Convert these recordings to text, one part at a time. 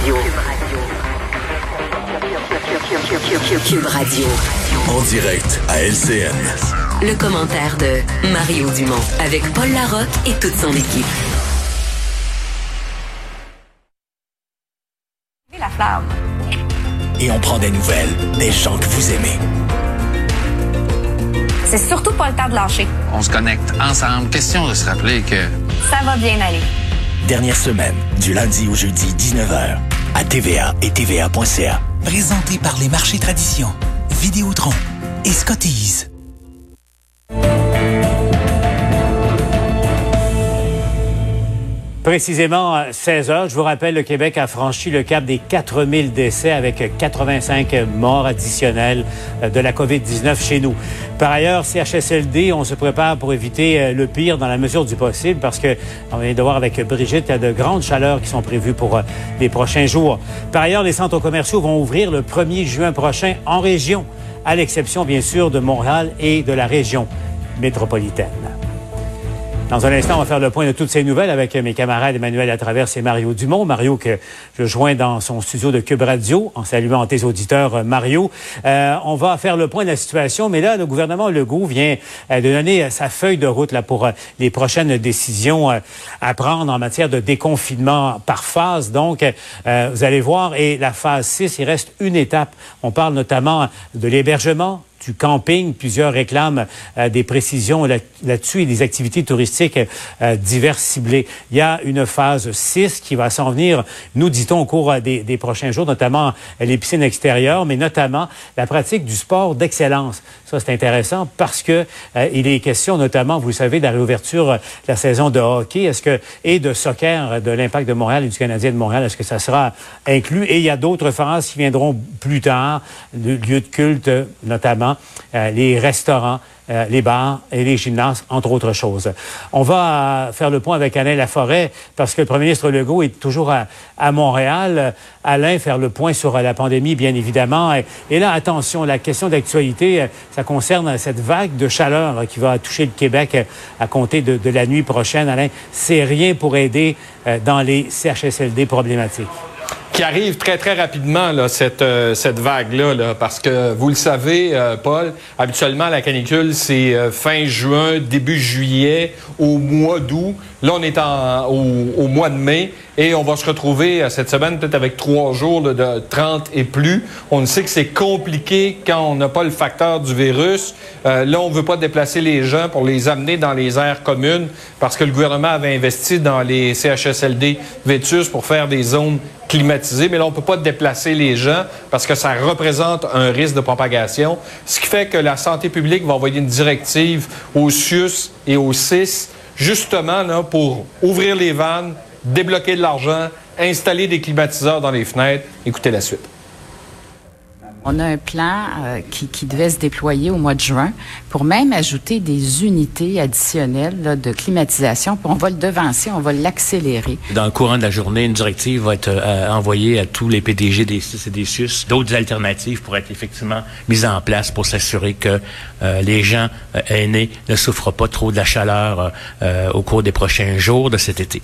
Radio. Cube Radio. En direct à LCN. Le commentaire de Mario Dumont avec Paul Larocque et toute son équipe. La flamme. Et on prend des nouvelles des gens que vous aimez. C'est surtout pas le temps de lâcher. On se connecte ensemble. Question de se rappeler que Ça va bien aller. Dernière semaine, du lundi au jeudi 19h, à TVA et TVA.ca. Présenté par les marchés traditions, Vidéotron et Scotties. Précisément à 16 heures, je vous rappelle, le Québec a franchi le cap des 4000 décès avec 85 morts additionnelles euh, de la COVID-19 chez nous. Par ailleurs, CHSLD, on se prépare pour éviter euh, le pire dans la mesure du possible parce que on vient de voir avec Brigitte, il y a de grandes chaleurs qui sont prévues pour euh, les prochains jours. Par ailleurs, les centres commerciaux vont ouvrir le 1er juin prochain en région, à l'exception bien sûr de Montréal et de la région métropolitaine. Dans un instant, on va faire le point de toutes ces nouvelles avec mes camarades Emmanuel Latraverse et Mario Dumont. Mario que je joins dans son studio de Cube Radio en saluant tes auditeurs, euh, Mario. Euh, on va faire le point de la situation, mais là, le gouvernement Legault vient euh, de donner euh, sa feuille de route là, pour euh, les prochaines décisions euh, à prendre en matière de déconfinement par phase. Donc, euh, vous allez voir, et la phase 6, il reste une étape. On parle notamment de l'hébergement, du camping. Plusieurs réclament euh, des précisions là- là-dessus et des activités touristiques euh, diverses ciblées. Il y a une phase 6 qui va s'en venir, nous dit-on, au cours euh, des, des prochains jours, notamment euh, les piscines extérieures, mais notamment la pratique du sport d'excellence. Ça, c'est intéressant parce que euh, il est question notamment, vous le savez, de la réouverture euh, de la saison de hockey est-ce que, et de soccer de l'Impact de Montréal et du Canadien de Montréal. Est-ce que ça sera inclus? Et il y a d'autres phases qui viendront plus tard, lieux de culte notamment, euh, les restaurants, euh, les bars et les gymnases, entre autres choses. On va euh, faire le point avec Alain Laforêt parce que le premier ministre Legault est toujours à, Montréal. Alain, faire le point sur la pandémie, bien évidemment. Et, là, attention, la question d'actualité, ça concerne cette vague de chaleur qui va toucher le Québec à compter de, de la nuit prochaine. Alain, c'est rien pour aider dans les CHSLD problématiques. Qui arrive très, très rapidement, là, cette, euh, cette vague-là, là, parce que vous le savez, euh, Paul, habituellement, la canicule, c'est euh, fin juin, début juillet, au mois d'août. Là, on est en, au, au mois de mai et on va se retrouver euh, cette semaine peut-être avec trois jours de 30 et plus. On sait que c'est compliqué quand on n'a pas le facteur du virus. Euh, là, on ne veut pas déplacer les gens pour les amener dans les aires communes parce que le gouvernement avait investi dans les CHSLD Vétus pour faire des zones climatisées. Mais là, on ne peut pas déplacer les gens parce que ça représente un risque de propagation. Ce qui fait que la santé publique va envoyer une directive au CIUS et au CIS justement pour ouvrir les vannes, débloquer de l'argent, installer des climatiseurs dans les fenêtres. Écoutez la suite. On a un plan euh, qui, devait se déployer au mois de juin pour même ajouter des unités additionnelles de climatisation. On va le devancer, on va l'accélérer. Dans le courant de la journée, une directive va être euh, envoyée à tous les PDG des CIS et des SUS. D'autres alternatives pourraient être effectivement mises en place pour s'assurer que euh, les gens aînés ne souffrent pas trop de la chaleur au cours des prochains jours de cet été.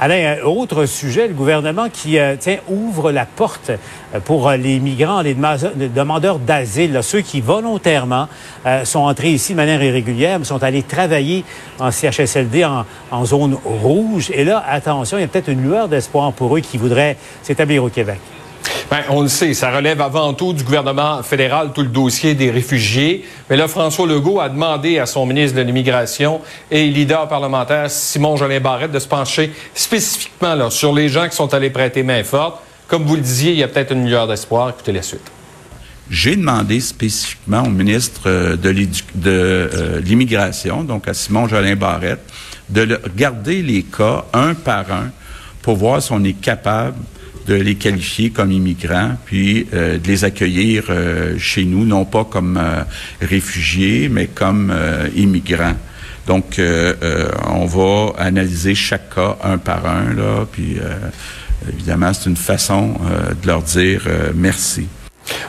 Alain, un autre sujet, le gouvernement qui euh, ouvre la porte euh, pour euh, les migrants, les dema- les demandeurs d'asile, ceux qui volontairement euh, sont entrés ici de manière irrégulière, sont allés travailler en CHSLD en zone rouge. Et là, attention, il y a peut-être une lueur d'espoir pour eux qui voudraient s'établir au Québec. Ben, on le sait, ça relève avant tout du gouvernement fédéral, tout le dossier des réfugiés. Mais là, François Legault a demandé à son ministre de l'Immigration et leader parlementaire Simon Jolin Barrette de se pencher spécifiquement sur les gens qui sont allés prêter main forte. Comme vous le disiez, il y a peut-être une lueur d'espoir. Écoutez la suite. J'ai demandé spécifiquement au ministre euh, de euh, l'immigration, donc à Simon Jolin Barrette, de regarder les cas un par un pour voir si on est capable de les qualifier comme immigrants, puis euh, de les accueillir euh, chez nous, non pas comme euh, réfugiés, mais comme euh, immigrants. Donc, euh, euh, on va analyser chaque cas un par un, là, puis évidemment, c'est une façon de leur dire merci.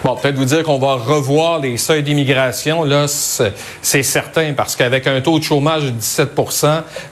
Bon, peut-être vous dire qu'on va revoir les seuils d'immigration. Là, c'est certain, parce qu'avec un taux de chômage de 17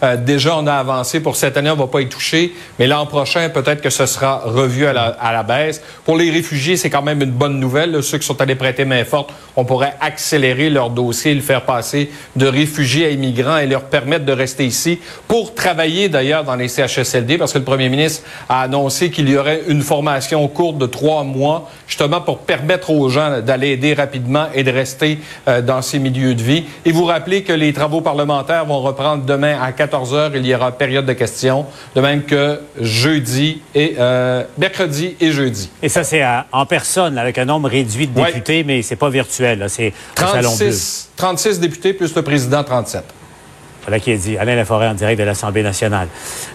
euh, déjà, on a avancé. Pour cette année, on va pas y toucher. Mais l'an prochain, peut-être que ce sera revu à la, à la baisse. Pour les réfugiés, c'est quand même une bonne nouvelle. Ceux qui sont allés prêter main forte, on pourrait accélérer leur dossier, le faire passer de réfugiés à immigrants et leur permettre de rester ici pour travailler d'ailleurs dans les CHSLD, parce que le premier ministre a annoncé qu'il y aurait une formation courte de trois mois, justement pour permettre permettre aux gens d'aller aider rapidement et de rester euh, dans ces milieux de vie. Et vous rappelez que les travaux parlementaires vont reprendre demain à 14 heures. Il y aura période de questions, de même que jeudi et euh, mercredi et jeudi. Et ça, c'est en personne, avec un nombre réduit de députés, mais c'est pas virtuel. C'est 36, 36 députés plus le président 37. Voilà qui est dit. Alain Laforêt en direct de l'Assemblée nationale.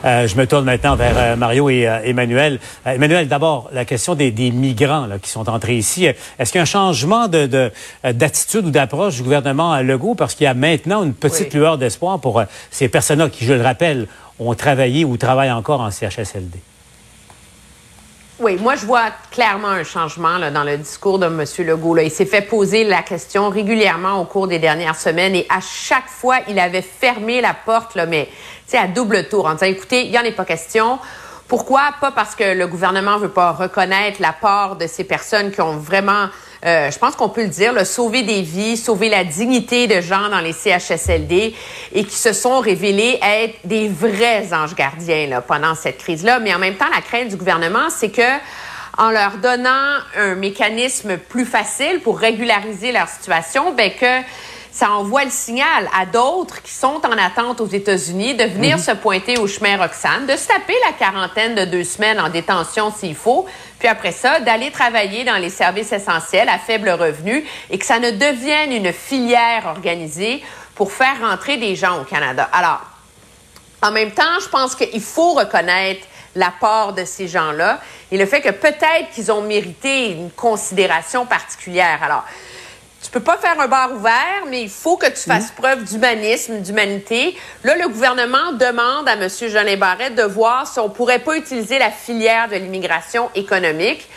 Euh, je me tourne maintenant vers euh, Mario et euh, Emmanuel. Emmanuel, d'abord, la question des, migrants qui sont entrés ici. Est-ce qu'il y a un changement d'attitude ou d'approche du gouvernement Legault? Parce qu'il y a maintenant une petite lueur d'espoir pour ces personnes-là qui, je le rappelle, ont travaillé ou travaillent encore en CHSLD. Oui, moi, je vois clairement un changement là, dans le discours de M. Legault. Là. Il s'est fait poser la question régulièrement au cours des dernières semaines et à chaque fois, il avait fermé la porte, là, mais à double tour, en disant, écoutez, il n'y en a pas question. Pourquoi? Pas parce que le gouvernement veut pas reconnaître l'apport de ces personnes qui ont vraiment euh, je pense qu'on peut le dire, là, sauver des vies, sauver la dignité de gens dans les CHSLD et qui se sont révélés être des vrais anges gardiens là, pendant cette crise-là. Mais en même temps, la crainte du gouvernement, c'est que en leur donnant un mécanisme plus facile pour régulariser leur situation, ben que ça envoie le signal à d'autres qui sont en attente aux États-Unis de venir mhm. se pointer au chemin Roxane, de se taper la quarantaine de deux semaines en détention s'il faut, puis après ça, d'aller travailler dans les services essentiels à faible revenu et que ça ne devienne une filière organisée pour faire rentrer des gens au Canada. Alors, en même temps, je pense qu'il faut reconnaître l'apport de ces gens-là et le fait que peut-être qu'ils ont mérité une considération particulière. Alors, tu peux pas faire un bar ouvert, mais il faut que tu fasses preuve d'humanisme, d'humanité. Là, le gouvernement demande à M. Jolin Barrette de voir si on pourrait pas utiliser la filière de l'immigration économique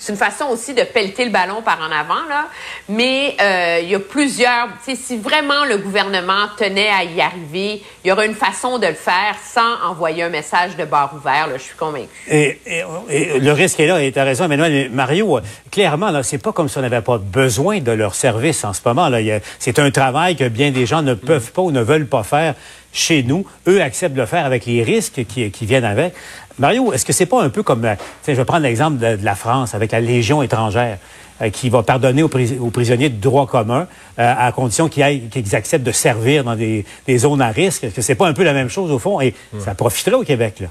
c'est une façon aussi de pelleter le ballon par en avant, là. Mais euh, il y a plusieurs. Si vraiment le gouvernement tenait à y arriver, il y aurait une façon de le faire sans envoyer un message de barre ouvert. Là, je suis convaincu. Et, le risque est là. Et tu as raison, Emmanuel. Mario, clairement, là, c'est pas comme si on n'avait pas besoin de leur service en ce moment. Là, c'est un travail que bien des gens ne peuvent pas ou ne veulent pas faire chez nous. Eux acceptent de le faire avec les risques qui, qui viennent avec. Mario, est-ce que c'est pas un peu comme, euh, je vais prendre l'exemple de, la France avec la Légion étrangère euh, qui va pardonner aux, prisonniers de droit commun euh, à condition qu'ils acceptent de servir dans des, zones à risque? Est-ce que c'est pas un peu la même chose au fond? Et ça profiterait au Québec là?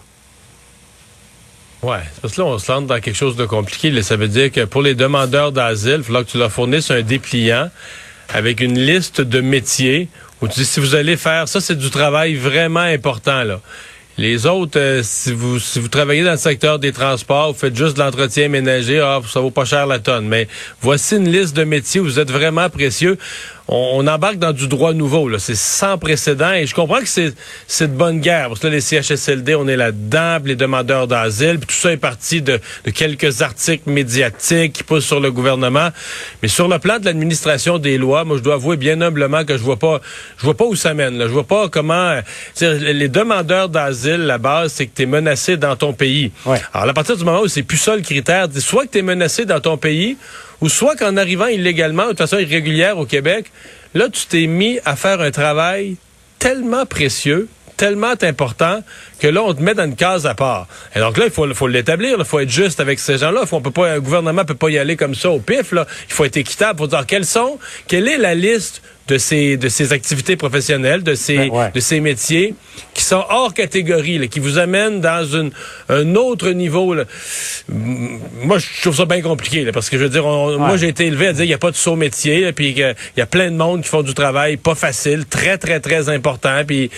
Oui, parce que là, on se lance dans quelque chose de compliqué. Ça veut dire que pour les demandeurs d'asile, il faudra que tu leur fournisses un dépliant avec une liste de métiers où tu dis si vous allez faire ça, c'est du travail vraiment important là. Les autres, euh, si vous si vous travaillez dans le secteur des transports, vous faites juste l'entretien ménager, ah, ça vaut pas cher la tonne. Mais voici une liste de métiers où vous êtes vraiment précieux on, embarque dans du droit nouveau. C'est sans précédent. Et je comprends que c'est, de bonne guerre. Parce que là, les CHSLD, on est là-dedans, les demandeurs d'asile, puis tout ça est parti de, quelques articles médiatiques qui poussent sur le gouvernement. Mais sur le plan de l'administration des lois, moi, je dois avouer bien humblement que je vois pas, je vois pas où ça mène. Là. Je vois pas comment. Les demandeurs d'asile, la base, c'est que tu es menacé dans ton pays. Alors, à partir du moment où c'est plus ça le critère, soit que tu es menacé dans ton pays, ou soit qu'en arrivant illégalement, de façon irrégulière au Québec, là, tu t'es mis à faire un travail tellement précieux, tellement important que là, on te met dans une case à part. Et donc là, il faut, faut l'établir, il faut être juste avec ces gens-là. On peut pas, un gouvernement peut pas y aller comme ça au pif. Là. Il faut être équitable pour dire quels sont, quelle est la liste de ces, de ces activités professionnelles, de ces, ben, de ces métiers? Qui sont hors catégorie, là, qui vous amènent dans une, un autre niveau. Là. Moi, je trouve ça bien compliqué, là, parce que je veux dire, moi, j'ai été élevé à dire qu'il n'y a pas de saut métier, puis qu'il y a plein de monde qui font du travail pas facile, très, très, très important, puis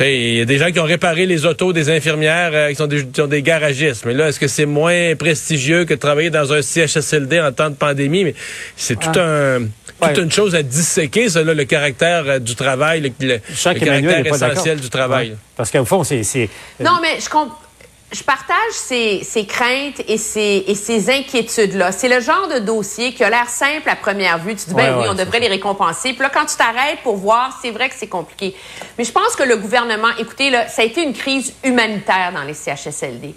il y a des gens qui ont réparé les autos des infirmières euh, qui, sont des, qui ont des garagistes. Mais là, est-ce que c'est moins prestigieux que de travailler dans un CHSLD en temps de pandémie? Mais c'est tout un toute une chose à disséquer, ça, là, le caractère euh, du travail, le, caractère essentiel du travail. Parce qu'au fond, c'est... Non, mais je comprends je partage ces, ces craintes et ces, et ces inquiétudes-là. C'est le genre de dossier qui a l'air simple à première vue. Tu dis, ben Ouais, oui, ouais, on devrait les récompenser. Puis là, quand tu t'arrêtes pour voir, c'est vrai que c'est compliqué. Mais je pense que le gouvernement, écoutez, là, ça a été une crise humanitaire dans les CHSLD.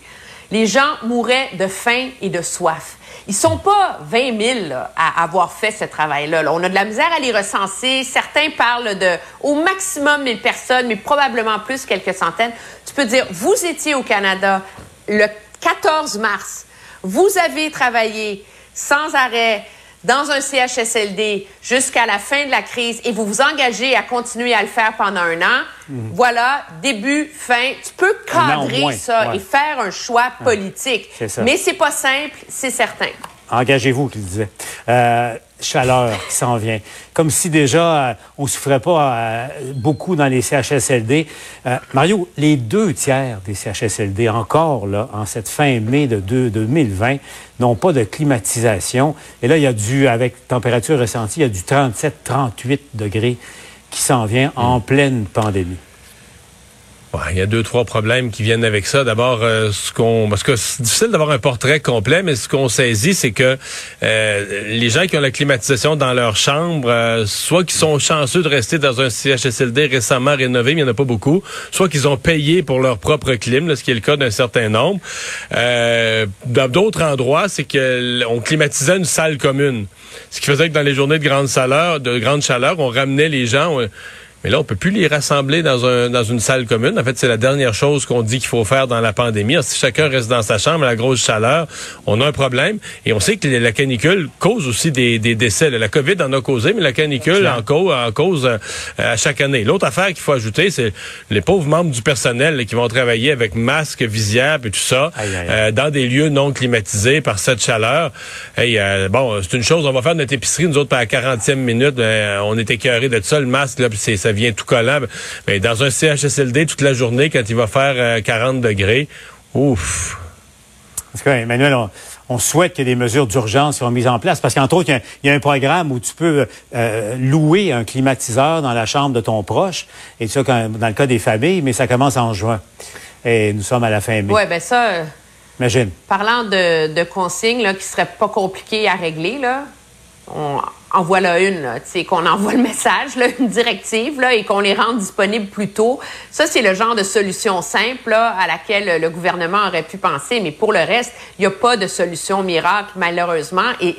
Les gens mouraient de faim et de soif. Ils sont pas 20 000 là, à avoir fait ce travail-là. là. On a de la misère à les recenser. Certains parlent de au maximum 1000 personnes, mais probablement plus, quelques centaines. Tu peux dire, vous étiez au Canada le 14 mars. Vous avez travaillé sans arrêt dans un CHSLD jusqu'à la fin de la crise et vous vous engagez à continuer à le faire pendant un an. Mhm. Voilà, début, fin. Tu peux cadrer moins, ça ouais. et faire un choix politique. ça. Mais c'est pas simple, c'est certain. Engagez-vous, qu'il disait. Euh, chaleur qui s'en vient. Comme si déjà, euh, on ne souffrait pas euh, beaucoup dans les CHSLD. Euh, Mario, les deux tiers des CHSLD, encore là, en cette fin mai de deux- 2020, n'ont pas de climatisation. Et là, il y a du, avec température ressentie, il y a du 37-38 degrés qui s'en vient en pleine pandémie. Ouais, il y a deux, trois problèmes qui viennent avec ça. D'abord, euh, ce qu'on, parce que c'est difficile d'avoir un portrait complet, mais ce qu'on saisit, c'est que euh, les gens qui ont la climatisation dans leur chambre, euh, soit qu'ils sont chanceux de rester dans un CHSLD récemment rénové, mais il n'y en a pas beaucoup, soit qu'ils ont payé pour leur propre clim, là, ce qui est le cas d'un certain nombre. Euh, dans d'autres endroits, c'est que on climatisait une salle commune, ce qui faisait que dans les journées de grande chaleur, on ramenait les gens. Mais là, on peut plus les rassembler dans, un, dans une salle commune. En fait, c'est la dernière chose qu'on dit qu'il faut faire dans la pandémie. Alors, si chacun reste dans sa chambre à la grosse chaleur, on a un problème. Et on sait que la canicule cause aussi des, des décès. La COVID en a causé, mais la canicule en cause, en cause euh, à chaque année. L'autre affaire qu'il faut ajouter, c'est les pauvres membres du personnel là, qui vont travailler avec masque, visière et tout ça, euh, dans des lieux non climatisés par cette chaleur. Hey, euh, bon, c'est une chose, on va faire notre épicerie, nous autres, à la 40e minute, euh, on est écœurés de ça, le masque, là, puis c'est- ça vient tout collant. Mais dans un CHSLD, toute la journée, quand il va faire euh, 40 degrés, ouf. Parce que, Emmanuel, on, on souhaite que des mesures d'urgence soient mises en place parce qu'entre autres, il y a- il y, a un programme où tu peux euh, louer un climatiseur dans la chambre de ton proche. Et ça, quand- dans le cas des familles, mais ça commence en juin. Et nous sommes à la fin mai. Ouais, ben ça, euh, Imagine. parlant de, de consignes là, qui seraient pas compliquées à régler, là, on en voilà une, tu sais, qu'on envoie le message, là, une directive, là, et qu'on les rende disponibles plus tôt. Ça, c'est le genre de solution simple là, à laquelle le gouvernement aurait pu penser. Mais pour le reste, il n'y a pas de solution miracle, malheureusement. Et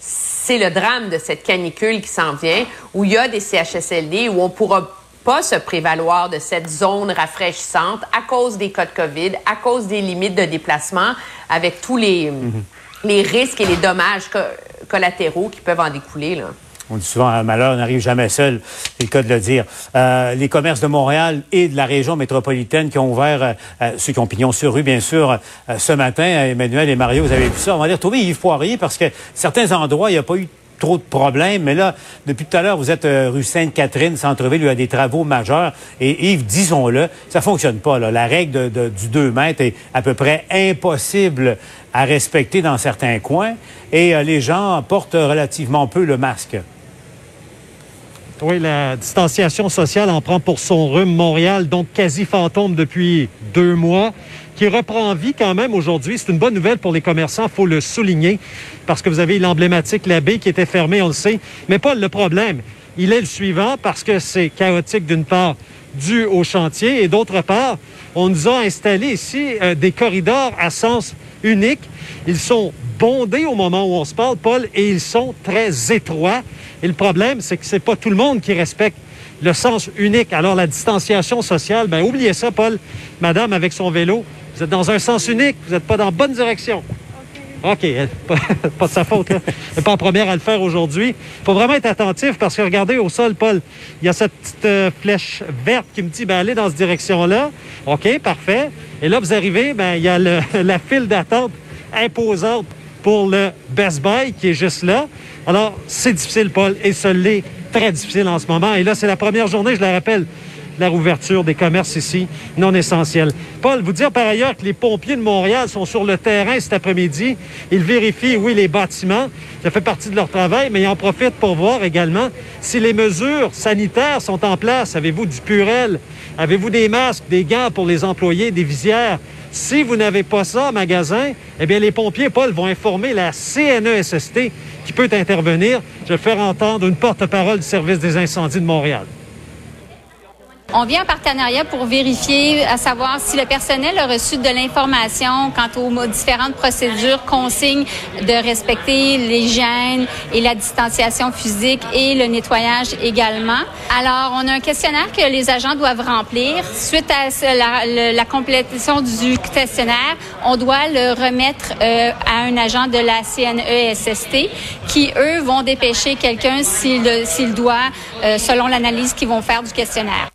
c'est le drame de cette canicule qui s'en vient, où il y a des CHSLD où on pourra pas se prévaloir de cette zone rafraîchissante à cause des cas de COVID, à cause des limites de déplacement, avec tous les, les risques et les dommages co- collatéraux qui peuvent en découler. Là. On dit souvent, un malheur n'arrive jamais seul, c'est le cas de le dire. Euh, les commerces de Montréal et de la région métropolitaine qui ont ouvert, euh, euh, ceux qui ont pignon sur rue, bien sûr, ce matin, Emmanuel et Mario, vous avez vu ça. On va aller retrouver Yves Poirier parce que certains endroits, il n'y a pas eu trop de problèmes. Mais là, depuis tout à l'heure, vous êtes euh, rue Sainte-Catherine, centre-ville, il y a des travaux majeurs. Et Yves, disons-le, ça fonctionne pas. La règle du 2 mètres est à peu près impossible à respecter dans certains coins. Et euh, les gens portent relativement peu le masque. Oui, la distanciation sociale en prend pour son rhume. Montréal, donc quasi fantôme depuis deux mois, qui reprend vie quand même aujourd'hui. C'est une bonne nouvelle pour les commerçants, faut le souligner, parce que vous avez l'emblématique La Baie qui était fermée, on le sait. Mais Paul, le problème, il est le suivant, parce que c'est chaotique d'une part, dû au chantier, et d'autre part, on nous a installé ici euh, des corridors à sens unique. Ils sont bondés au moment où on se parle, Paul, et ils sont très étroits. Et le problème, c'est que c'est pas tout le monde qui respecte le sens unique. Alors, la distanciation sociale, ben oubliez ça, Paul. Madame, avec son vélo, vous êtes dans un sens unique, vous n'êtes pas dans la bonne direction. OK, pas, de sa faute, là. Elle n'est pas en première à le faire aujourd'hui. Il faut vraiment être attentif parce que regardez au sol, Paul, il y a cette petite euh, flèche verte qui me dit, ben allez dans cette direction-là. OK, parfait. Et là, vous arrivez, ben il y a la file d'attente imposante pour le Best Buy qui est juste là. Alors, c'est difficile, Paul, et ce l'est très difficile en ce moment. Et là, c'est la première journée, je le rappelle, la rouverture des commerces ici, non essentiels. Paul, vous dire par ailleurs que les pompiers de Montréal sont sur le terrain cet après-midi. Ils vérifient, oui, les bâtiments. Ça fait partie de leur travail, mais ils en profitent pour voir également si les mesures sanitaires sont en place. Avez-vous du purel? Avez-vous des masques, des gants pour les employés, des visières? Si vous n'avez pas ça en magasin, eh bien, les pompiers, Paul, vont informer la CNESST qui peut intervenir. Je vais faire entendre une porte-parole du service des incendies de Montréal. On vient en partenariat pour vérifier, à savoir si le personnel a reçu de l'information quant aux différentes procédures, consignes de respecter l'hygiène et la distanciation physique et le nettoyage également. Alors, on a un questionnaire que les agents doivent remplir. Suite à la, la, complétion du questionnaire, on doit le remettre euh, à un agent de la CNESST qui, eux, vont dépêcher quelqu'un s'il doit, euh, selon l'analyse qu'ils vont faire du questionnaire.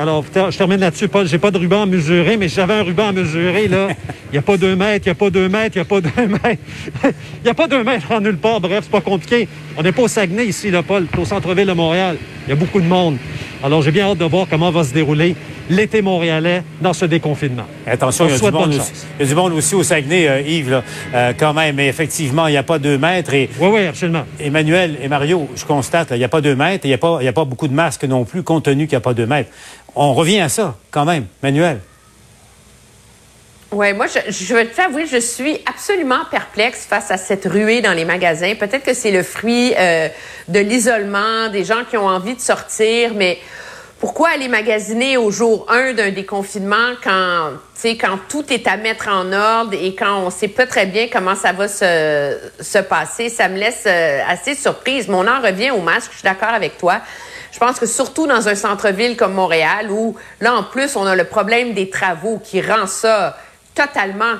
Alors, je termine là-dessus, Paul. J'ai pas de ruban à mesurer, mais j'avais un ruban à mesurer, là. Il n'y a pas deux mètres, il n'y a pas deux mètres, il n'y a pas deux mètres. Il n'y a pas deux mètres en nulle part. Bref, c'est pas compliqué. On n'est pas au Saguenay ici, là, Paul. C'est au centre-ville de Montréal. Il y a beaucoup de monde. Alors, j'ai bien hâte de voir comment va se dérouler l'été montréalais dans ce déconfinement. Attention, il y, a du monde aussi, il y a du monde aussi au Saguenay, euh, Yves, là, euh, quand même. Mais effectivement, il n'y a pas deux mètres. Et, oui, oui, absolument. Emmanuel et Mario, je constate, il n'y a pas deux mètres et il n'y a, pas, a pas beaucoup de masques non plus, compte tenu qu'il n'y a pas deux mètres. On revient à ça, quand même. Manuel. Oui, moi, je, vais t'avouer, je suis absolument perplexe face à cette ruée dans les magasins. Peut-être que c'est le fruit euh, de l'isolement, des gens qui ont envie de sortir, mais pourquoi aller magasiner au jour 1 d'un déconfinement quand, quand tout est à mettre en ordre et quand on sait pas très bien comment ça va se, se passer? Ça me laisse euh, assez surprise. Mais on en revient au masque, je suis d'accord avec toi. Je pense que surtout dans un centre-ville comme Montréal, où là, en plus, on a le problème des travaux qui rend ça totalement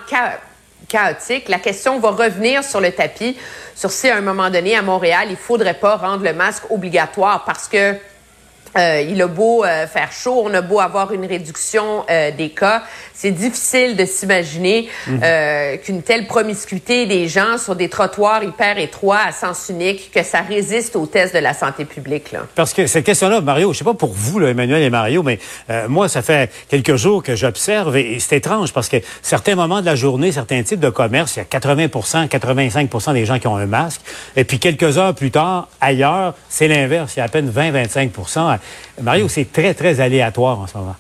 chaotique. La question va revenir sur le tapis sur si à un moment donné à Montréal, il faudrait pas rendre le masque obligatoire parce que euh, il a beau euh, faire chaud, on a beau avoir une réduction euh, des cas, c'est difficile de s'imaginer mhm. qu'une telle promiscuité des gens sur des trottoirs hyper étroits à sens unique, que ça résiste aux tests de la santé publique. Là. Parce que cette question-là, Mario, je sais pas pour vous, là, Emmanuel et Mario, mais moi, ça fait quelques jours que j'observe et, c'est étrange parce que certains moments de la journée, certains types de commerce, il y a 80% 85% des gens qui ont un masque, et puis quelques heures plus tard, ailleurs, c'est l'inverse, il y a à peine 20-25 Mario, c'est très, très aléatoire en ce moment.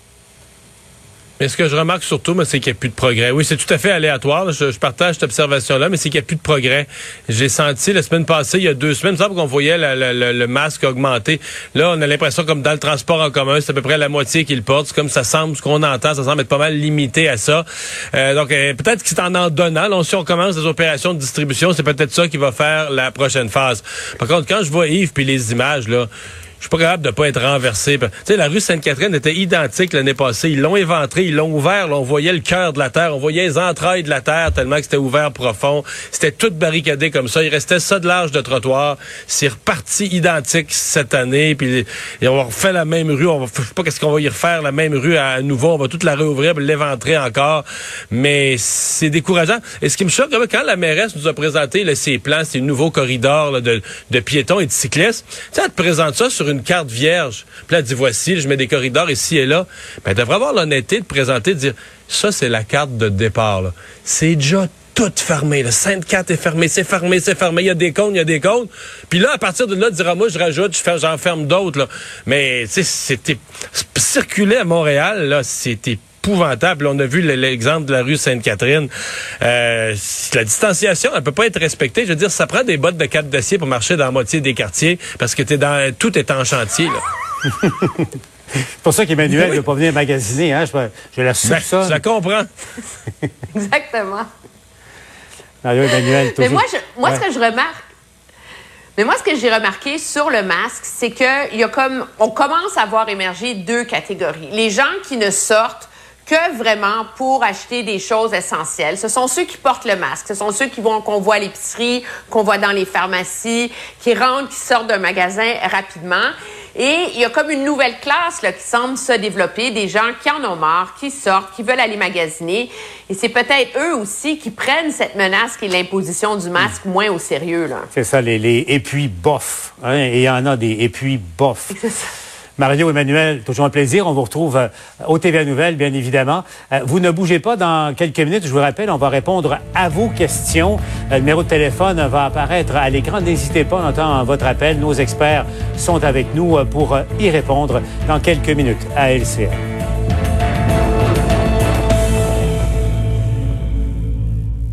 Mais ce que je remarque surtout, c'est qu'il n'y a plus de progrès. Oui, c'est tout à fait aléatoire. Je, partage cette observation-là, mais c'est qu'il n'y a plus de progrès. J'ai senti la semaine passée, il y a deux semaines, il me qu'on voyait le masque augmenter. Là, on a l'impression comme dans le transport en commun, c'est à peu près la moitié qu'il porte. Comme ça semble, ce qu'on entend, ça semble être pas mal limité à ça. Euh, donc, euh, peut-être que c'est en en donnant. Si on commence des opérations de distribution, c'est peut-être ça qui va faire la prochaine phase. Par contre, quand je vois Yves puis les images, là, je suis pas capable de pas être renversé. Tu sais, la rue Sainte-Catherine était identique l'année passée. Ils l'ont éventré, ils l'ont ouvert. Là, on voyait le cœur de la terre, on voyait les entrailles de la terre tellement que c'était ouvert profond. C'était tout barricadé comme ça. Il restait ça de large de trottoir. C'est reparti identique cette année. Puis et on refait la même rue. Je sais pas qu'est-ce qu'on va y refaire la même rue à nouveau. On va toute la réouvrir, l'éventrer encore. Mais c'est décourageant. Et ce qui me choque, quand la mairesse nous a présenté là, ses plans, ces nouveaux corridors de, de piétons et de cyclistes, tu elle te présente ça sur une carte vierge. Puis là, dit, voici, je mets des corridors ici et là. Ben, elle devrait avoir l'honnêteté de présenter, de dire, ça, c'est la carte de départ. C'est déjà tout fermé. Le Sainte-Cat est fermé, c'est fermé, c'est fermé. Il y a des cônes, il y a des cônes. Puis là, à partir de là, dira, moi, je rajoute, j'en ferme d'autres. Mais, tu sais, c'était... Circuler à Montréal, là, c'était épouvantable. On a vu l'exemple de la rue Sainte-Catherine. Euh, la distanciation, elle peut pas être respectée. Je veux dire, ça prend des bottes de quatre d'acier pour marcher dans la moitié des quartiers parce que es dans, tout est en chantier. C'est pour ça qu'Emmanuel ne veut pas venir magasiner. Hein? Je, je la ben, soupçonne. je la comprends. Exactement. Mario Emmanuel, Mais moi, moi ce que je remarque, mais moi, ce que j'ai remarqué sur le masque, c'est qu'il y a comme, on commence à voir émerger deux catégories. Les gens qui ne sortent que vraiment pour acheter des choses essentielles. Ce sont ceux qui portent le masque. Ce sont ceux qui vont, qu'on voit à l'épicerie, qu'on voit dans les pharmacies, qui rentrent, qui sortent d'un magasin rapidement. Et il y a comme une nouvelle classe là, qui semble se développer, des gens qui en ont marre, qui sortent, qui veulent aller magasiner. Et c'est peut-être eux aussi qui prennent cette menace qui est l'imposition du masque moins au sérieux. C'est ça, les, les et puis bof. Hein, et il y en a des et puis bof. Mario Emmanuel, toujours un plaisir. On vous retrouve euh, au TVA Nouvelles, bien évidemment. Euh, vous ne bougez pas dans quelques minutes. Je vous rappelle, on va répondre à vos questions. Euh, le numéro de téléphone va apparaître à l'écran. N'hésitez pas, on entend votre appel. Nos experts sont avec nous pour y répondre dans quelques minutes à LCA.